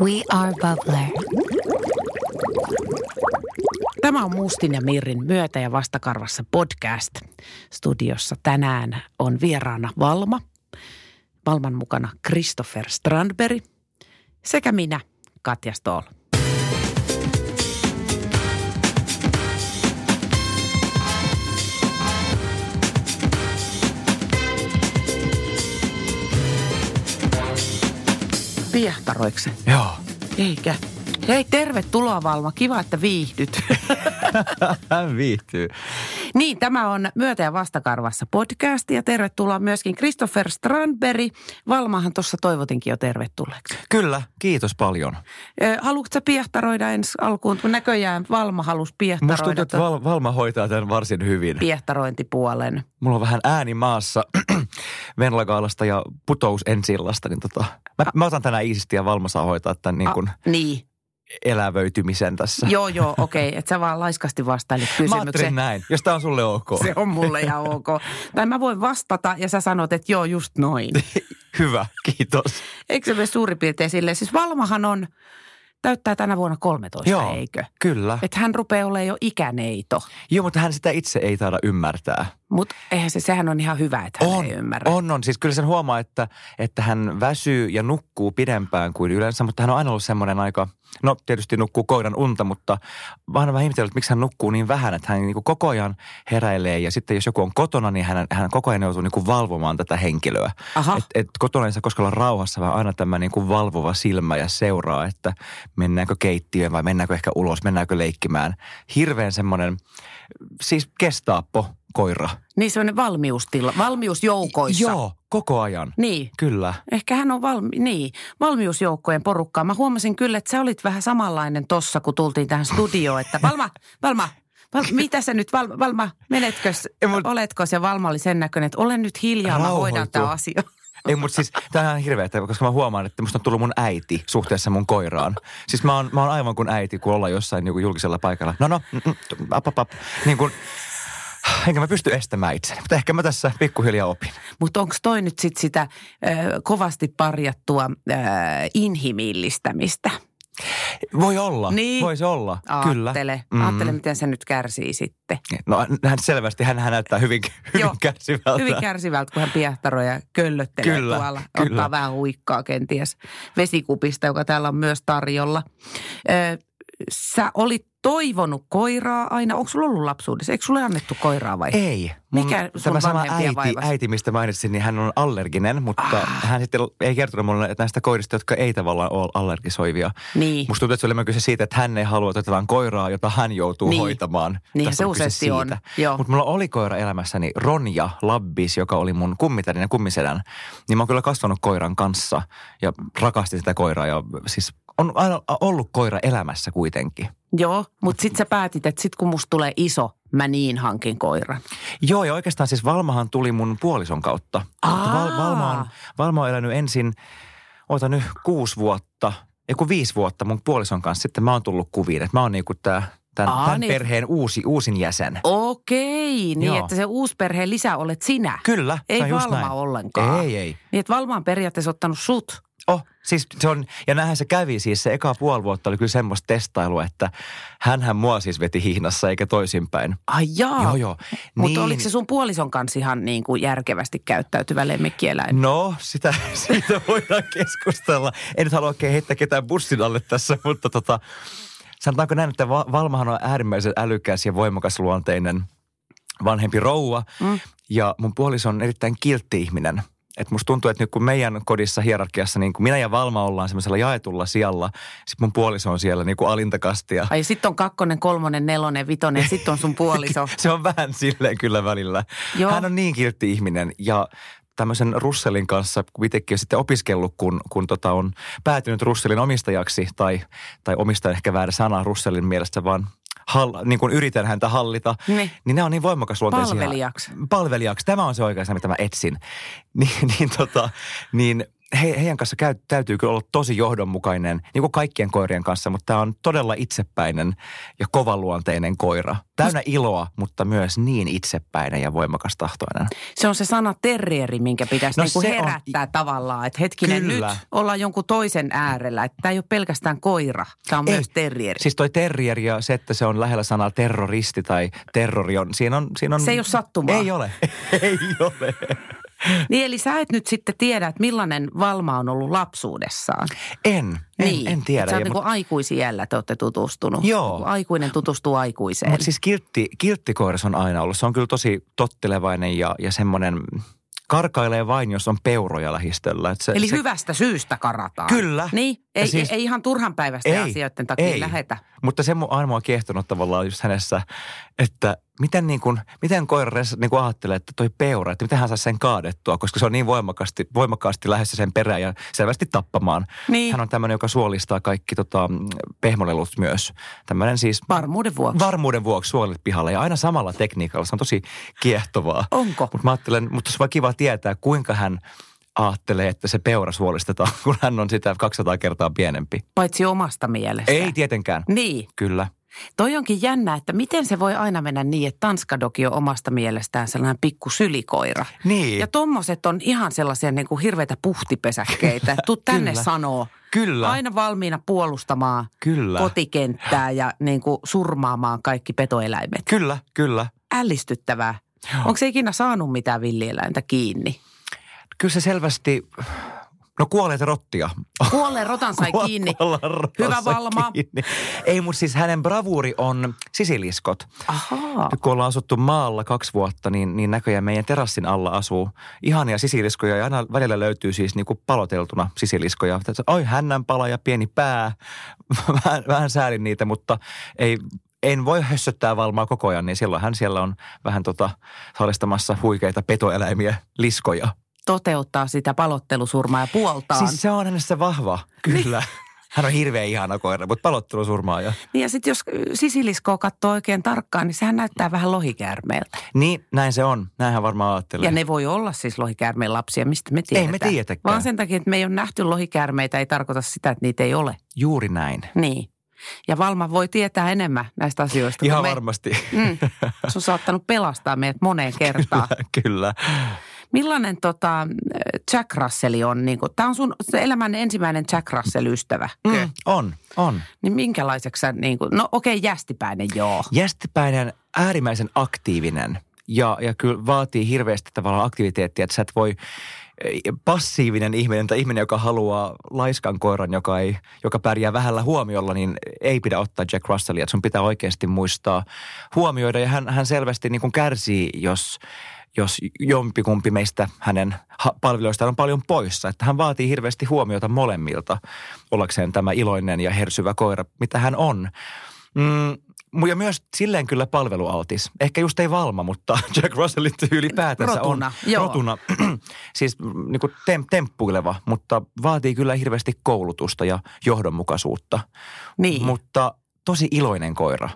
We are Bubbler. Tämä on Mustin ja Mirrin myötä- ja vastakarvassa podcast. Studiossa tänään on vieraana Valma. Valman mukana Christopher Strandberg sekä minä, Katja Stoll. Piehtaroiko se? Joo. Eikä. Hei, tervetuloa Valma. Kiva, että viihdyt. Hän viihtyy. Niin, tämä on Myötä- ja vastakarvassa podcast ja tervetuloa myöskin Christopher Strandberg. Valmahan tuossa toivotinkin jo tervetulleeksi. Kyllä, kiitos paljon. Haluatko sä piehtaroida ensi alkuun? Kun näköjään Valma halusi Musta tuntuu, piehtaroida että Val- Valma hoitaa tämän varsin hyvin. piehtarointipuolen. Mulla on vähän ääni maassa Venlagaalasta ja putous ensillasta, niin tota, mä, mä otan tänään iisisti ja Valma saa hoitaa tämän niin kuin A, niin. Elävöitymisen tässä. Joo, joo, okei. Okay. Että sä vaan laiskasti vastailit Mä kysymykseen. ajattelin näin, jos tää on sulle ok. Se on mulle ja ok. Tai mä voin vastata ja sä sanot, että joo, just noin. Hyvä, kiitos. Eikö se mene suurin piirtein silleen? Siis Valmahan on, täyttää tänä vuonna 13, Joo, eikö? kyllä. Että hän rupeaa olemaan jo ikäneito. Joo, mutta hän sitä itse ei taida ymmärtää. Mutta eihän se, sehän on ihan hyvä, että hän On, ei ymmärrä. on, on. Siis kyllä sen huomaa, että, että hän väsyy ja nukkuu pidempään kuin yleensä, mutta hän on aina ollut semmoinen aika, no tietysti nukkuu koiran unta, mutta mä oon vähän ihmetellyt, että miksi hän nukkuu niin vähän, että hän niin koko ajan heräilee ja sitten jos joku on kotona, niin hän, hän koko ajan joutuu niin valvomaan tätä henkilöä. Aha. Et, et kotona ei saa koskaan olla rauhassa, vaan aina tämä niin valvova silmä ja seuraa, että mennäänkö keittiöön vai mennäänkö ehkä ulos, mennäänkö leikkimään. Hirveän semmoinen, siis kestaappo koira. Niin semmoinen valmiustila, valmiusjoukoissa. Joo, koko ajan. Niin. Kyllä. Ehkä hän on valmi, niin, valmiusjoukkojen porukkaa. Mä huomasin kyllä, että sä olit vähän samanlainen tossa, kun tultiin tähän studioon, että Valma, Valma, Val, mitä sä nyt, Val, Valma, menetkö, mut- oletko se Valma oli sen näköinen, että olen nyt hiljaa, mä hoidan Rauhoitu. tämä asia. Ei, mutta siis tämä on hirveä, että- koska mä huomaan, että musta on tullut mun äiti suhteessa mun koiraan. Siis mä oon, mä oon aivan kuin äiti, kun ollaan jossain niin julkisella paikalla. No no, mm, mm, ap, ap, ap. Niin kuin, enkä mä pysty estämään itseni, mutta ehkä mä tässä pikkuhiljaa opin. Mutta onko toi nyt sit sitä äh, kovasti parjattua äh, inhimillistämistä? Voi olla, Niin. voi se olla, kyllä. Aattele, Mm. aattele, miten se nyt kärsii sitten. No hän selvästi, hän, hän näyttää hyvin, hyvin Joo, kärsivältä. Hyvin kärsivältä, kun hän piehtaroi ja köllöttelee Kyllä, tuolla. kyllä. Ottaa vähän huikkaa kenties vesikupista, joka täällä on myös tarjolla. Ö, sä olit toivonut koiraa aina. Onko sulla ollut lapsuudessa? Eikö sulle annettu koiraa vai? Ei. Mun, Mikä sun tämä sama äiti, vaivasi? äiti, mistä mainitsin, niin hän on allerginen, mutta Ah. hän sitten ei kertonut mulle että näistä koirista, jotka ei tavallaan ole allergisoivia. Niin. Musta tuntuu, että se oli kyse siitä, että hän ei halua, otetaan koiraa, jota hän joutuu Niin. hoitamaan. Tässä se useasti on. Mutta mulla oli koira elämässäni, Ronja Labbis, joka oli mun kummitärin ja kummisedän. Niin mä oon kyllä kasvanut koiran kanssa ja rakastin sitä koiraa ja siis on aina ollut koira elämässä kuitenkin. Joo, mutta sitten sä päätit, että sit kun musta tulee iso, mä niin hankin koiran. Joo, ja oikeastaan siis Valmahan tuli mun puolison kautta. Mutta Val, Valma, on, Valma on elänyt ensin, oota nyt kuusi vuotta, ei kun viisi vuotta mun puolison kanssa. Sitten mä oon tullut kuviin, että mä oon niinku tää, tämän, Aa, tämän niin. perheen uusi, uusin jäsen. Okei, niin Joo. että se uusperheen lisä olet sinä. Kyllä, se Ei just Valma näin. ollenkaan. Ei, ei. Niin että Valma on periaatteessa ottanut sut. Oh, siis se on, ja näinhän se kävi siis, se eka puoli vuotta oli kyllä semmoista testailua, että hänhän mua siis veti hihnassa eikä toisinpäin. Ai jaa. Joo, joo. Mutta Niin- oliko se sun puolison kanssa ihan niin kuin järkevästi käyttäytyvä lemmikkieläin? No, sitä, siitä voidaan keskustella. En nyt halua oikein heittää ketään bussin alle tässä, mutta tota, sanotaanko näin, että Va- Valmahan on äärimmäisen älykäs ja voimakas luonteinen vanhempi rouva. Mm. Ja mun puoliso on erittäin kiltti ihminen. Et musta tuntuu, että nyt kun meidän kodissa hierarkiassa, niin kun minä ja Valma ollaan semmoisella jaetulla sijalla, sit mun puoliso on siellä niin kuin alintakastia. Ai sitten on kakkonen, kolmonen, nelonen, vitonen, sitten on sun puoliso. Se on vähän silleen kyllä välillä. Joo. Hän on niin kiltti ihminen ja tämmöisen Russellin kanssa, itsekin on sitten opiskellut, kun, kun tota on päätynyt Russellin omistajaksi, tai, tai omistaja ehkä väärä sana Russellin mielestä, vaan hall, niin kuin yritän häntä hallita, Niin. niin nämä on niin voimakas luonteisia. Palvelijaksi. Palvelijaksi. Tämä on se oikeastaan, mitä mä etsin. Niin, niin, tota, niin he, heidän kanssa käy, täytyy kyllä olla tosi johdonmukainen, niin kuin kaikkien koirien kanssa, mutta tämä on todella itsepäinen ja kovaluonteinen koira. Täynnä iloa, mutta myös niin itsepäinen ja voimakas tahtoinen. Se on se sana terrieri, minkä pitäisi No se on- herättää tavallaan, että hetkinen Kyllä. nyt ollaan jonkun toisen äärellä. Että tämä ei ole pelkästään koira, tämä on Ei. myös terrieri. Siis toi terrier ja se, että se on lähellä sanaa terroristi tai terrori on, siinä on... Siinä on Se ei ole sattumaa. Ei ole, ei ole. Niin eli sä et nyt sitten tiedä, että millainen Valma on ollut lapsuudessaan. En, en, niin. en tiedä. Sä oot Ja niin kuin aikuisiällä te olette tutustunut. Joo. Kun Aikuinen tutustuu aikuiseen. Mutta siis kiltti, kilttikoiras on aina ollut. Se on kyllä tosi tottelevainen ja, ja semmoinen karkailee vain, jos on peuroja lähistöllä. Et se, Eli se, hyvästä syystä karataan. Kyllä. Niin, ei, siis- ei ihan turhan päivästä Ei, asioiden takia ei. lähetä. Mutta se mu- aina on kiehtonut tavallaan just hänessä, että miten, niin kuin, miten koira niin kuin ajattelee, että toi peura, että miten hän saa sen kaadettua, koska se on niin voimakkaasti, voimakkaasti lähdössä sen perään ja selvästi tappamaan. Niin. Hän on tämmöinen, joka suolistaa kaikki tota, pehmolelut myös. Tämmöinen siis Varmuuden vuoksi. varmuuden vuoksi suolet pihalle ja aina samalla tekniikalla. Se on tosi kiehtovaa. Onko? Mutta mä ajattelen, mutta olisi vaan kiva tietää, kuinka hän ajattelee, että se peura suolistetaan, kun hän on sitä 200 kertaa pienempi. Paitsi omasta mielestä. Ei tietenkään. Niin. Kyllä. Toi onkin jännä, että miten se voi aina mennä niin, että Tanskadoki on omasta mielestään sellainen pikku sylikoira. Niin. Ja tommoset on ihan sellaisia niin kuin hirveitä puhtipesäkkeitä. Tuu tänne Kyllä. sanoo. Kyllä. Aina valmiina puolustamaan Kyllä. kotikenttää ja niin kuin surmaamaan kaikki petoeläimet. Kyllä, kyllä. Ällistyttävää. Onko se ikinä saanut mitään villieläintä kiinni? Kyllä se selvästi, no kuolleita rottia. Kuolleen rotan sai Kuol- kiinni. Hyvä Valma. kiinni. Ei, mutta siis hänen bravuuri on sisiliskot. Ahaa. Nyt kun ollaan asuttu maalla kaksi vuotta, niin, niin näköjään meidän terassin alla asuu ihania sisiliskoja. Ja aina välillä löytyy siis niin kuin paloteltuna sisiliskoja. Oi, hännän pala ja pieni pää. vähän, vähän säälin niitä, mutta ei, en voi hössöttää valmaa koko ajan, niin silloin hän siellä on vähän tota huikeita petoeläimiä, liskoja. Toteuttaa sitä palottelusurmaa ja puoltaan. Siis se on hänessä vahva, kyllä. Hän on hirveän ihana koira, mutta palottelusurmaaja. Niin ja sitten jos sisiliskoa katsoo oikein tarkkaan, niin sehän näyttää vähän lohikäärmeeltä. Niin, näin se on. Näinhän varmaan ajattelee. Ja ne voi olla siis lohikäärmeen lapsia, mistä me tiedetään. me tiedetäkään. Vaan sen takia, että me ei ole nähty lohikäärmeitä, ei tarkoita sitä, että niitä ei ole. Juuri näin. Niin. Ja Valma voi tietää enemmän näistä asioista. Ihan me. varmasti. Mm. Se on saattanut pelastaa meidät moneen kertaan. Kyllä. Millainen tota, Jack Russell on? Niin Tämä on sun se elämän ensimmäinen Jack Russell-ystävä. Mm, on, on. Niin minkälaiseksi sä, niin kuin, no okei, okay, jästipäinen joo. Jästipäinen, äärimmäisen aktiivinen ja, ja kyllä vaatii hirveästi tavallaan aktiviteettia, että sä et voi passiivinen ihminen tai ihminen, joka haluaa laiskan koiran, joka, ei, joka pärjää vähällä huomiolla, niin ei pidä ottaa Jack Russellia. Sun pitää oikeasti muistaa huomioida ja hän, hän selvästi niin kuin kärsii, jos, jos jompikumpi meistä hänen palveluistaan on paljon poissa. Että hän vaatii hirveästi huomiota molemmilta ollakseen tämä iloinen ja hersyvä koira, mitä hän on. Mm, ja myös silleen kyllä palvelualtis. Ehkä just ei Valma, mutta Jack Russellin ylipäätänsä Rotuna, on joo. rotuna. siis niin kuin tem, temppuileva, mutta vaatii kyllä hirveästi koulutusta ja johdonmukaisuutta. Niin, Mutta tosi iloinen koira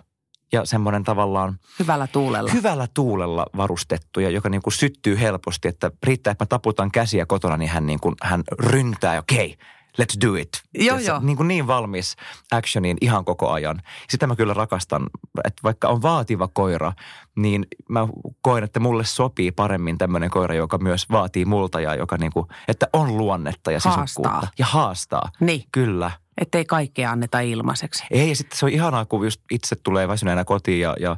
ja semmoinen tavallaan hyvällä tuulella. hyvällä tuulella varustettu ja joka niin kuin syttyy helposti, että riittää, että mä taputan käsiä kotona, niin hän, niin kuin, hän ryntää, okei, okay, let's do it. Joo, joo. Niin, kuin niin valmis actioniin ihan koko ajan. Sitä mä kyllä rakastan, että vaikka on vaativa koira, niin mä koen, että mulle sopii paremmin tämmöinen koira, joka myös vaatii multa ja joka niin kuin, että on luonnetta ja Haastaa. sisukkuutta. Ja haastaa. Niin, Kyllä. Ettei kaikkea anneta ilmaiseksi. Ei, ja sitten se on ihanaa, kun just itse tulee väsyneenä kotiin ja, ja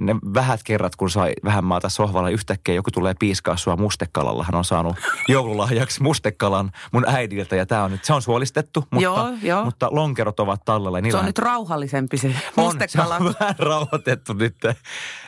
ne vähät kerrat, kun sai vähän maata sohvalla, yhtäkkiä joku tulee piiskaa sua mustekalalla. Hän on saanut joululahjaksi mustekalan mun äidiltä ja tämä on nyt, se on suolistettu, mutta, Joo, joo. mutta lonkerot ovat tallella. ja Se on nyt rauhallisempi se on, mustekala. se on vähän rauhoitettu nyt.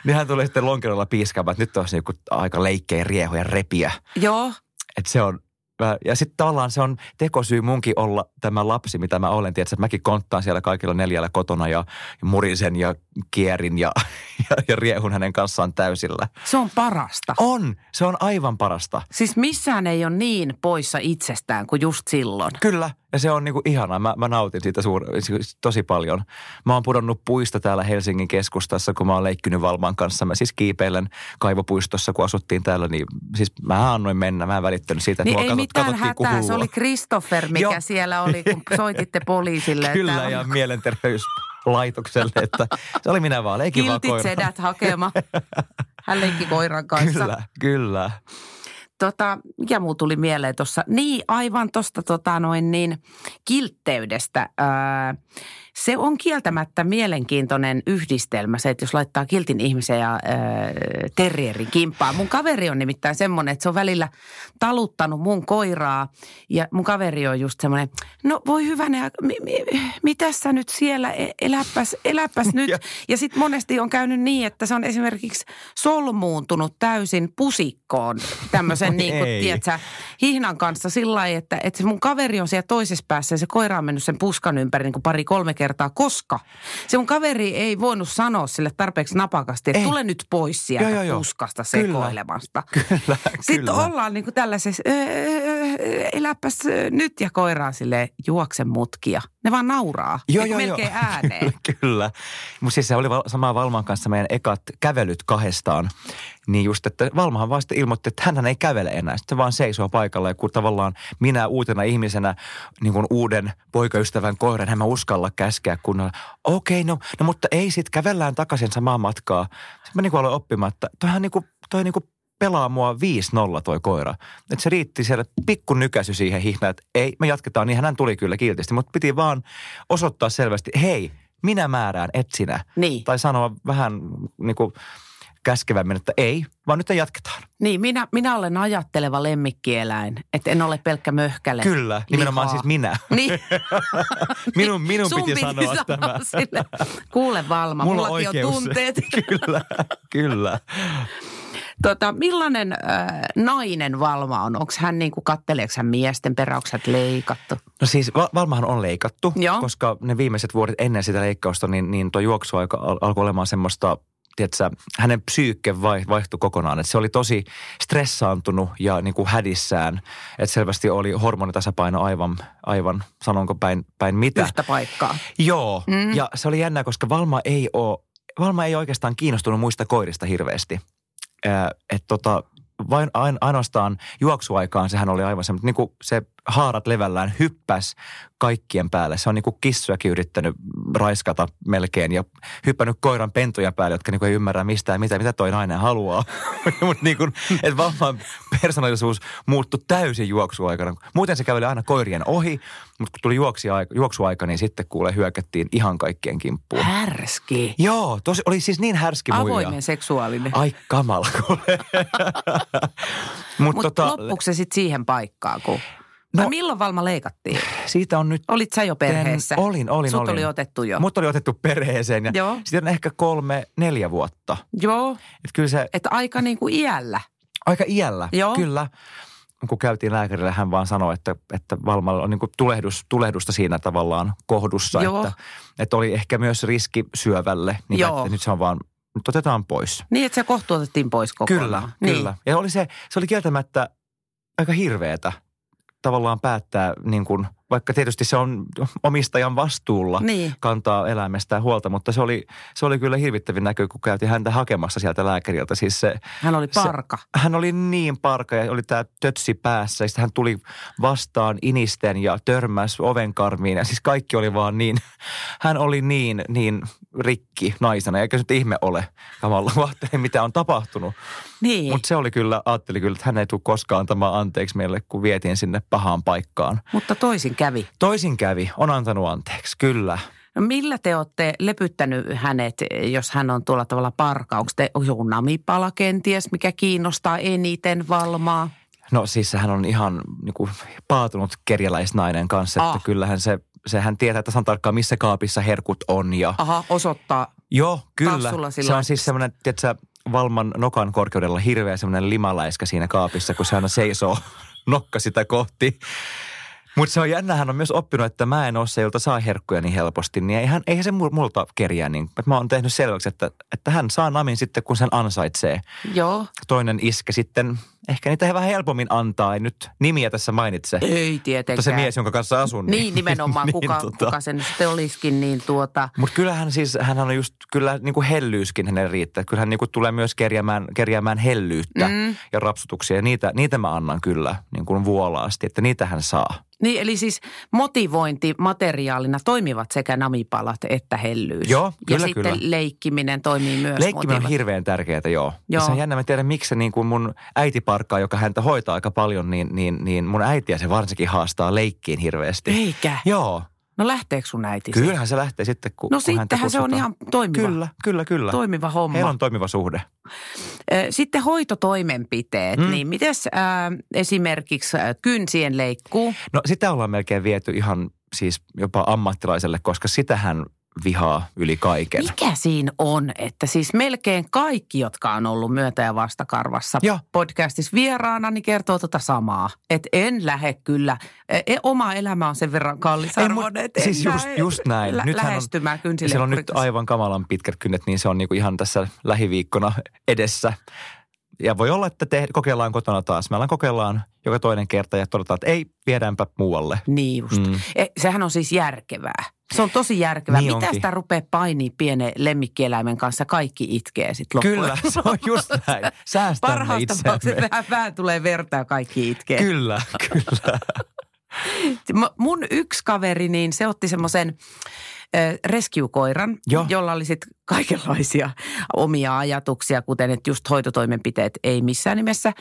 Niin hän tulee sitten lonkerolla piiskaamaan, että nyt olisi joku aika leikkeä riehu ja repiä. Joo, Että se on, mä- ja sitten tavallaan se on tekosyy munkin olla tämä lapsi, mitä mä olen. Tiedätkö, että mäkin konttaan siellä kaikilla neljällä kotona ja, ja murisen ja kierin ja, ja, ja riehun hänen kanssaan täysillä. se on parasta. On, se on aivan parasta. Siis missään ei ole niin poissa itsestään kuin just silloin. Kyllä, Ja se on niinku ihanaa. Mä, mä nautin siitä suur, siis tosi paljon. Mä oon pudonnut puista täällä Helsingin keskustassa, kun mä oon leikkynyt Valman kanssa. Mä siis kiipeilen kaivopuistossa, kun asuttiin täällä, niin siis mä annoin mennä. Mä en välittänyt siitä, että Niin ei katsot, mitään hätää, se oli. Christopher, mikä Joo. siellä oli, kun soititte poliisille. Kyllä, että ja mielenterveyslaitokselle, että se oli minä vaan, leikin vaan Kiltit koira. sedät hakema. Hän leikki koiran kanssa. Kyllä, kyllä. Tota, mikä muu tuli mieleen tuossa? Niin, aivan tuosta tota noin niin, kiltteydestä. Ää, se on kieltämättä mielenkiintoinen yhdistelmä se, että jos laittaa kiltin ihmisen ja ää, terrierin kimppaan. Mun kaveri on nimittäin semmoinen, että se on välillä taluttanut mun koiraa ja mun kaveri on just semmoinen, no voi hyvänä, mi, mi, mitäs sä nyt siellä, E- eläpäs, eläpäs nyt. Ja- Ja sitten monesti on käynyt niin, että se on esimerkiksi solmuuntunut täysin pusikkoon tämmöisen, niin kuin, tiedätkö, hihnan kanssa sillä lailla, että, että se mun kaveri on siellä toisessa päässä ja se koira on mennyt sen puskan ympäri niin kuin pari-kolme kertaa, koska se mun kaveri ei voinut sanoa sille tarpeeksi napakasti, että Ei. tule nyt pois sieltä Joo, joo, joo. puskasta Kyllä. sekoilemasta. Kyllä, Sitten kyllä. ollaan niin kuin tällaisessa, "Öö, öö, eläpäs nyt ja koira on silleen, juokse mutkia. Ne vaan nauraa, Joo, niin kuin joo, melkein joo. ääneen. Kyllä. Mutta siis se oli samaa Valman kanssa meidän ekat kävelyt kahdestaan. Niin just, että Valmahan vaan sitten ilmoitti, että hän ei kävele enää. Sitten vaan seisoo paikalla ja kun tavallaan minä uutena ihmisenä, niin kuin uuden poikaystävän koiran, hän mä uskalla käskeä kunnolla. Okei, no, no mutta ei sit kävellään takaisin samaa matkaa. Sitten mä niin kuin aloin oppimaan, että toihan niin kuin, toi niin kuin pelaa mua 5-0 toi koira. Että se riitti siellä pikku nykäsy siihen hihnaan, että ei, me jatketaan. Niin hän tuli kyllä kiltisti, mutta piti vaan osoittaa selvästi, hei, minä määrään, et sinä. Niin. Tai sanoa vähän niin kuin käskevämmin, että ei, vaan nyt jatketaan. Niin, minä, minä olen ajatteleva lemmikkieläin, että en ole pelkkä möhkäle. Kyllä, nimenomaan lihaa. siis minä. Niin. Minun, minun Sun piti, sanoa tämä. Sille. Kuule Valma, Mulla on oikeus. tunteet. kyllä, kyllä. Tota, millainen äh, nainen Valma on? Onko hän niin kuin, katteleeko hän miesten perä, onko hän leikattu? No siis Val- Valmahan on leikattu, Joo. koska ne viimeiset vuodet ennen sitä leikkausta, niin, niin tuo juoksuaika al- alkoi olemaan semmoista, tiedätkö, hänen psyykke vai- vaihtui kokonaan. Että se oli tosi stressaantunut ja niin kuin hädissään. Että selvästi oli hormonitasapaino aivan, aivan sanonko päin, päin mitä. Yhtä paikkaa. Joo, Mm. ja se oli jännä, koska Valma ei ole, Valma ei oikeastaan kiinnostunut muista koirista hirveästi. Että tota, vain ain, ainoastaan juoksuaikaan sehän oli aivan semmoinen, niin kuin se haarat levällään hyppäs kaikkien päälle. Se on niin kuin yrittänyt raiskata melkein ja hypännyt koiran pentuja päälle, jotka niin kuin ei ymmärrä mistään mitä, mitä toi nainen haluaa. Mutta niin kuin, että Valman persoonallisuus muuttui täysin juoksuaikana. Muuten se käveli aina koirien ohi, mutta kun tuli juoksiaika, juoksuaika, niin sitten kuule hyökättiin ihan kaikkien kimppuun. Härski. Joo, tosi, oli siis niin härski muija. Avoimen seksuaalinen. Ai kamala kuule. Mutta Mutta tota, loppuuko se sitten siihen paikkaan, kun... No, No- milloin Valma leikattiin? siitä on nyt... Olit sä jo perheessä? Olin, olin, Sut olin. oli otettu jo. Mut oli otettu perheeseen ja Joo. sitten on ehkä kolme, neljä vuotta. Joo, Että kyllä se että aika niin kuin iällä. aika iällä, Joo. kyllä. Kun käytiin lääkärille, hän vaan sanoi, että, että Valmalla on niin kuin tulehdus, tulehdusta siinä tavallaan kohdussa. Joo. Että, että oli ehkä myös riski syövälle. Niin Joo. että nyt se on vaan, nyt otetaan pois. Niin, että se kohtu otettiin pois kokonaan. Kyllä, niin. kyllä. Ja oli se, se oli kieltämättä aika hirveetä tavallaan päättää, niin kuin, vaikka tietysti se on omistajan vastuulla Niin. kantaa eläimestään huolta, mutta se oli, se oli kyllä hirvittävin näkö, kun käytiin häntä hakemassa sieltä lääkäriltä. Siis se, Hän oli Se- parka. hän oli niin parka ja oli tämä tötsi päässä. Sitten hän tuli vastaan inisten ja törmäs ovenkarmiin. Ja siis kaikki oli vaan niin, hän oli niin, niin rikki naisena. Eikä se nyt ihme ole. Kamalla mitä on tapahtunut. Niin. Mutta se oli kyllä, ajattelin kyllä, että hän ei tule koskaan antamaan anteeksi meille, kun vietiin sinne pahaan paikkaan. Mutta toisin kävi. Toisin kävi, on antanut anteeksi, kyllä. No millä te olette lepyttänyt hänet, jos hän on tuolla tavalla parka? Onko te namipala kenties, mikä kiinnostaa eniten Valmaa? No siis sehän on ihan niin kuin, paatunut kerjäläisnainen kanssa, että Ah. kyllähän se, sehän tietää tasan tarkkaan, missä kaapissa herkut on ja Aha, osoittaa. Joo, kyllä. Se on siis semmoinen, tiedätkö, Valman nokan korkeudella hirveä semmoinen limaläiskä siinä kaapissa, kun se aina seisoo nokka sitä kohti. Mutta se on jännä, hän on myös oppinut, että mä en ole se, jolta saa herkkuja niin helposti. Niin eihän, eihän se multa kerjää niin. Mä oon tehnyt selväksi, että, että hän saa namin sitten, kun sen ansaitsee. Joo. Toinen iskä sitten ehkä niitä vähän helpommin antaa. Ei nyt nimiä tässä mainitse. Ei tietenkään. Mutta se mies, jonka kanssa asun. Niin, nimenomaan, niin, kuka, tota... kuka sen sitten olisikin, niin tuota... Mutta kyllähän siis, hän on just, kyllä niin kuin hellyyskin hänen riittää. Kyllähän niin kuin tulee myös kerjäämään, kerjäämään hellyyttä mm. ja rapsutuksia. Ja niitä, niitä mä annan kyllä niin kuin vuolaasti, että niitä hän saa. Niin, eli siis motivointimateriaalina toimivat sekä namipalat että hellyys. Joo, kyllä, Ja sitten kyllä. leikkiminen toimii myös. Leikkiminen on motiva- hirveän tärkeää, joo. Joo. joo. Se on jännä, mä tiedän miksi se niin kuin mun äiti parkkaa, joka häntä hoitaa aika paljon, niin, niin, niin mun äitiä se varsinkin haastaa leikkiin hirveästi. Eikä. Joo, No lähteekö sun äiti? kyllähän se lähtee sitten, kun, No kun sittenhän se on ihan toimiva, Kyllä, kyllä, kyllä. toimiva homma. Heillä on toimiva suhde. Sitten hoitotoimenpiteet, Mm. niin mites äh, esimerkiksi äh, kynsien leikkuu? No sitä ollaan melkein viety ihan siis jopa ammattilaiselle, koska sitähän vihaa yli kaiken. Mikä siinä on, että siis melkein kaikki, jotka on ollut myötä- ja vastakarvassa Joo. podcastissa vieraana, niin kertoo tota samaa. Että en lähde kyllä, e, oma elämä on sen verran että en siis just, just näin. lä- Nythän on, lähestymään kynsille. siellä on nyt aivan kamalan pitkät kynnet, niin se on niinku ihan tässä lähiviikkona edessä. Ja voi olla, että te, kokeillaan kotona taas. Me kokeillaan joka toinen kerta ja todetaan, että ei, viedäänpä muualle. Niin just. Mm. E, sehän on siis järkevää. Se on tosi järkevää. Niin Mitä onkin. sitä rupeaa painii pienen lemmikkieläimen kanssa? Kaikki itkee sitten loppujen Kyllä, se on just näin. Säästämme tapauksessa itseämme. vähän, vähän tulee verta ja kaikki itkee. Kyllä, kyllä. Mun yksi kaveri, niin se otti semmoisen rescue-koiran, Joo. jolla oli sitten kaikenlaisia omia ajatuksia, kuten että just hoitotoimenpiteet ei missään nimessä.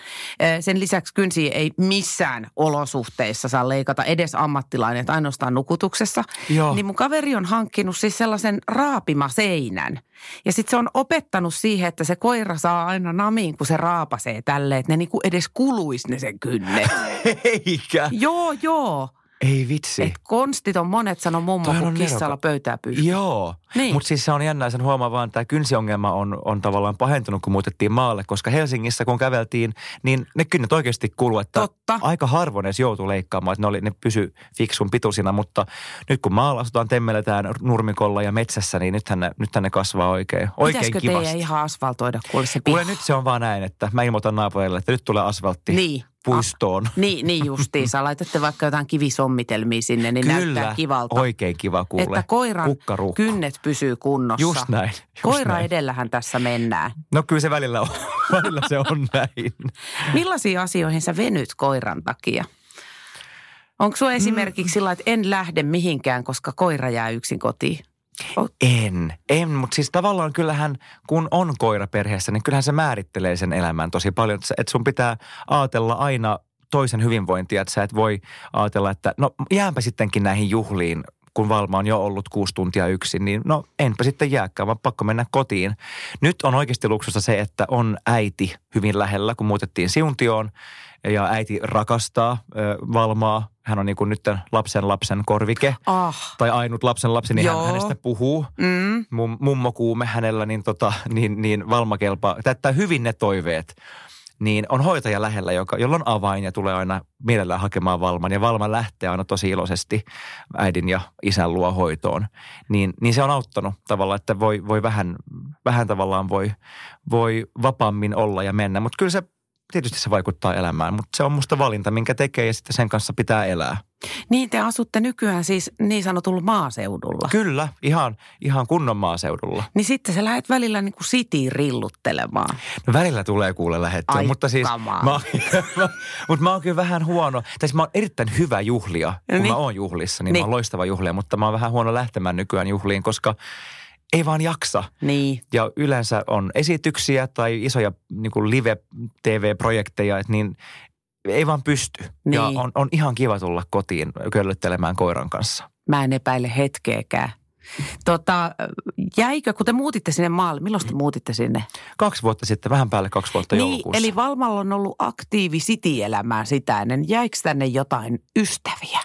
Sen lisäksi kynsiä ei missään olosuhteissa saa leikata edes ammattilainen, että ainoastaan nukutuksessa. Joo. Niin mun kaveri on hankkinut siis sellaisen raapimaseinän. Ja sitten se on opettanut siihen, että se koira saa aina namiin, kun se raapasee tälleen, että ne niinku edes kuluisi ne sen kynnet. Eikä. joo, joo. Ei vitsi. Et konstit on monet sano mummo, Toihan kun kissalla pöytää pystyy. Joo, Niin. mutta siis se on jännää, sen huomaa vaan, että tämä kynsiongelma on, on tavallaan pahentunut, kun muutettiin maalle, koska Helsingissä kun käveltiin, niin ne kynnet oikeasti kuuluu, että Totta. aika harvoin edes joutuu leikkaamaan, että ne, oli, ne pysy fiksun pituisina, mutta nyt kun maalla asutaan, temmeletään nurmikolla ja metsässä, niin nythän ne, nythän ne kasvaa oikein, oikein Pitäisikö kivasti. teidän ihan asfaltoida kuule se piha? Kuule nyt se on vaan näin, että mä ilmoitan naapureille, että nyt tulee asfaltti Niin. Puistoon. Niin, niin justiinsa. Laitatte vaikka jotain kivisommitelmiä sinne, niin Kyllä, näyttää kivalta. oikein kiva kuule. Että koiran Kukkaruukku. kynnet pysyy kunnossa. Just näin. Just Koira näin. edellähän tässä mennään. No kyllä se välillä on, välillä se on näin. Millaisiin asioihin sä venyt koiran takia? Onko sulla esimerkiksi sillä, että en lähde mihinkään, koska koira jää yksin kotiin? En, en, mutta siis tavallaan kyllähän, kun on koira perheessä, niin kyllähän se määrittelee sen elämän tosi paljon. Että sun pitää ajatella aina toisen hyvinvointia, että sä et voi ajatella, että no jäänpä sittenkin näihin juhliin, kun Valma on jo ollut kuusi tuntia yksin, niin no enpä sitten jääkään, vaan pakko mennä kotiin. Nyt on oikeasti luksusta se, että on äiti hyvin lähellä, kun muutettiin Siuntioon ja äiti rakastaa ö, Valmaa. Hän on niin kuin nyt lapsen lapsen korvike Ah, tai ainut lapsen lapsi, niin hän Joo. hänestä puhuu. mm, Mum, mummokuume hänellä, niin, tota, niin, niin valmakelpa, täyttää hyvin ne toiveet. Niin on hoitaja lähellä, joka, jolla on avain ja tulee aina mielellään hakemaan Valman. Ja Valma lähtee aina tosi iloisesti äidin ja isän luo hoitoon. Niin, niin se on auttanut tavallaan, että voi, voi vähän, vähän tavallaan voi, voi vapaammin olla ja mennä. Mutta kyllä se tietysti se vaikuttaa elämään, mutta se on musta valinta, minkä tekee ja sitten sen kanssa pitää elää. niin te asutte nykyään siis niin sanotulla maaseudulla. Kyllä, ihan, ihan kunnon maaseudulla. Niin sitten sä lähdet välillä niin kuin sitiin rilluttelemaan. No välillä tulee kuule lähettyä, Ai mutta siis kamaa. mä, mä, mutta mä oon kyllä vähän huono. Tai siis mä oon erittäin hyvä juhlia, kun Niin. mä oon juhlissa, niin, Niin. mä oon loistava juhlia, mutta mä oon vähän huono lähtemään nykyään juhliin, koska ei vaan jaksa. Niin. Ja yleensä on esityksiä tai isoja niin kuin live-tv-projekteja, niin ei vaan pysty. Ja Niin. on, on ihan kiva tulla kotiin köllöttelemään koiran kanssa. Mä en epäile hetkeäkään. Tota, jäikö, kun te muutitte sinne maalle, milloin te muutitte sinne? Kaksi vuotta sitten, vähän päälle kaksi vuotta Niin, joulukuussa. eli Valmalla on ollut aktiivi sitielämää sitä ennen. Jäikö tänne jotain ystäviä?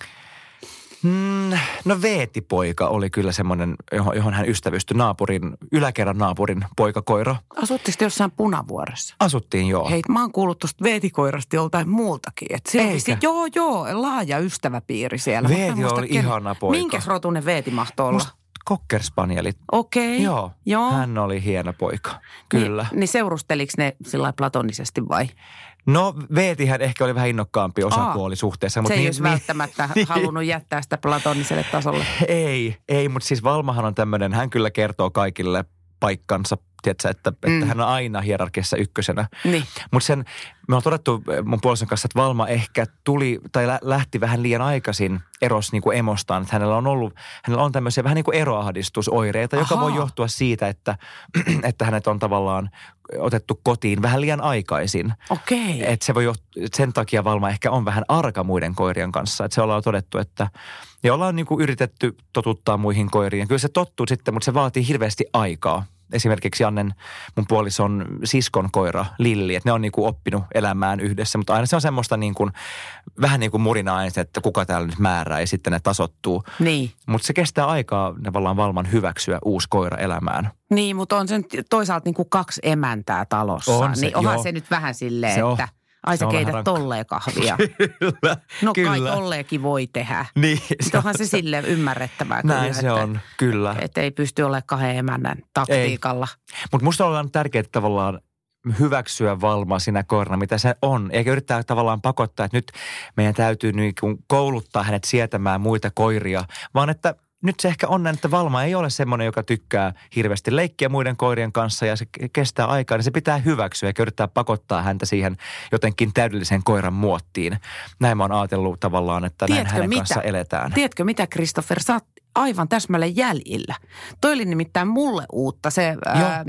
Mm, no Veetipoika oli kyllä semmoinen, johon, johon hän ystävystyi naapurin, yläkerran naapurin poikakoira. Asutteko te jossain punavuoressa? Asuttiin joo. Hei, mä oon kuullut tuosta veetikoirasta joltain muultakin. Et se oli Eikä? sit, joo, joo, laaja ystäväpiiri siellä. Veeti oli ken- ihana poika. Minkäs rotunen veeti mahtoi olla? Musta. Okei. Joo, joo. hän oli hieno poika. Kyllä. Niin, niin seurusteliko ne sillä platonisesti vai? No Veetihän ehkä oli vähän innokkaampi osapuoli Aa. suhteessa. Se Mutta ei niin, olisi välttämättä niin. halunnut jättää sitä platoniselle tasolle. Ei, ei, mutta siis Valmahan on tämmöinen, hän kyllä kertoo kaikille paikkansa, tiedätkö, että, että Mm. hän on aina hierarkiassa ykkösenä. Niin. Mutta sen, me on todettu mun puolison kanssa, että Valma ehkä tuli tai lä- lähti vähän liian aikaisin eros niin kuin emostaan. Että hänellä on ollut, hänellä on tämmöisiä vähän niin kuin eroahdistusoireita, joka Ahaa. voi johtua siitä, että, että hänet on tavallaan otettu kotiin vähän liian aikaisin. Okei. Et se voi joht- et sen takia Valma ehkä on vähän arka muiden koirien kanssa. Et se ollaan todettu, että ja ollaan niinku yritetty totuttaa muihin koiriin. Kyllä se tottuu sitten, mutta se vaatii hirveästi aikaa. Esimerkiksi Jannen, mun puolison siskon koira Lilli, että ne on niinku oppinut elämään yhdessä, mutta aina se on semmoista niin kuin, vähän niin kuin murinaa ensin, että kuka täällä nyt määrää ja sitten ne tasottuu. Niin. Mutta se kestää aikaa tavallaan Valman hyväksyä uusi koira elämään. Niin, mutta on se nyt toisaalta niin kuin kaksi emäntää talossa. On se, niin onhan joo. se nyt vähän silleen, Se on. että ai Se sä keität tolleen kahvia. Kyllä, No kai kyllä. tolleekin voi tehdä. Niin, Sitten onhan se silleen ymmärrettävää kyllä, Näin se että, on, kyllä. Että ei pysty olemaan kahden emännän taktiikalla. Mutta musta on tärkeää tavallaan hyväksyä Valma sinä koirana, mitä se on. Eikä yrittää tavallaan pakottaa, että nyt meidän täytyy niin kouluttaa hänet sietämään muita koiria, vaan että nyt se ehkä on näin, että Valma ei ole semmoinen, joka tykkää hirveästi leikkiä muiden koirien kanssa ja se ke- kestää aikaa, niin se pitää hyväksyä eikä yrittää pakottaa häntä siihen jotenkin täydellisen koiran muottiin. Näin mä oon ajatellut tavallaan, että näin Tiedätkö hänen mitä? kanssa eletään. Tiedätkö mitä, Christopher? Sä oot aivan täsmälleen jäljillä. Toi oli nimittäin mulle uutta. Se ää,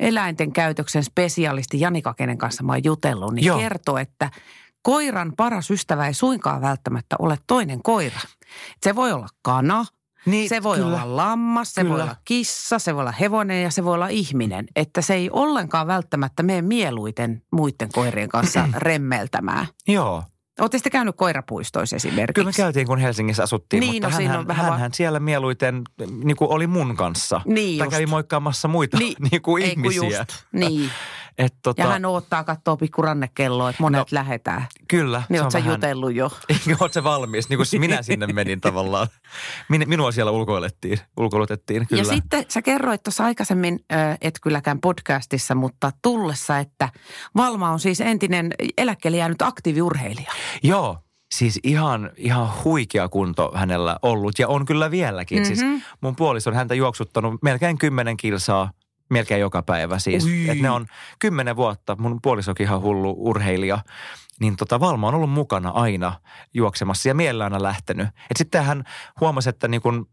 eläinten käytöksen spesialisti Janika, kenen kanssa mä oon jutellut, niin Joo. kertoo, että koiran paras ystävä ei suinkaan välttämättä ole toinen koira. Se voi olla kana, Niin, se voi kyllä. olla lammas, se voi Kyllä. olla kissa, se voi olla hevonen ja se voi olla ihminen. Että se ei ollenkaan välttämättä mene mieluiten muiden koirien kanssa remmeltämään. Joo. Olette sitten käynyt koirapuistoissa esimerkiksi? Kyllä me käytiin, kun Helsingissä asuttiin, Niin, mutta no hänhän, on vähän va- hänhän siellä mieluiten niin kuin oli mun kanssa. Niin tai just. kävi moikkaamassa muita niin, niin kuin ihmisiä. just, niin. Et, tota, Ja hän odottaa katsoa pikku rannekelloa, että monet no, lähetään. Kyllä. Niin oot on sä vähän, jutellut jo. Oot se valmis, niin kuin minä sinne menin tavallaan. Min, minua siellä ulkoilettiin, ulkoilutettiin, kyllä. Ja sitten sä kerroit tuossa aikaisemmin, et kylläkään podcastissa, mutta tullessa, että Valma on siis entinen eläkkeelle jäänyt aktiiviurheilija. Joo, siis ihan, ihan huikea kunto hänellä ollut ja on kyllä vieläkin. Mm-hmm. Siis mun puoliso on häntä juoksuttanut melkein kymmenen kilsaa melkein joka päivä siis. Ui. Et ne on kymmenen vuotta, mun puolisokin ihan hullu urheilija. Niin tota Valma on ollut mukana aina juoksemassa ja mielellään aina lähtenyt. Et sitten hän huomasi, että niin kun